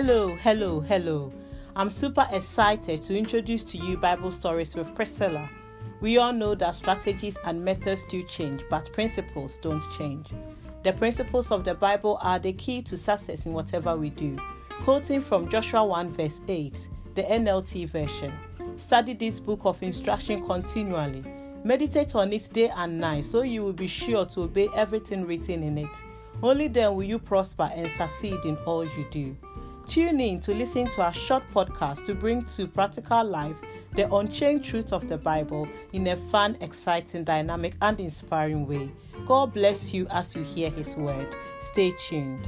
Hello, hello, hello. I'm super excited to introduce to you Bible Stories with Priscilla. We all know that strategies and methods do change, but principles don't change. The principles of the Bible are the key to success in whatever we do. Quoting from Joshua 1 verse 8, the NLT version. Study this book of instruction continually. Meditate on it day and night so you will be sure to obey everything written in it. Only then will you prosper and succeed in all you do. Tune in to listen to our short podcast to bring to practical life the unchained truth of the Bible in a fun, exciting, dynamic, and inspiring way. God bless you as you hear His word. Stay tuned.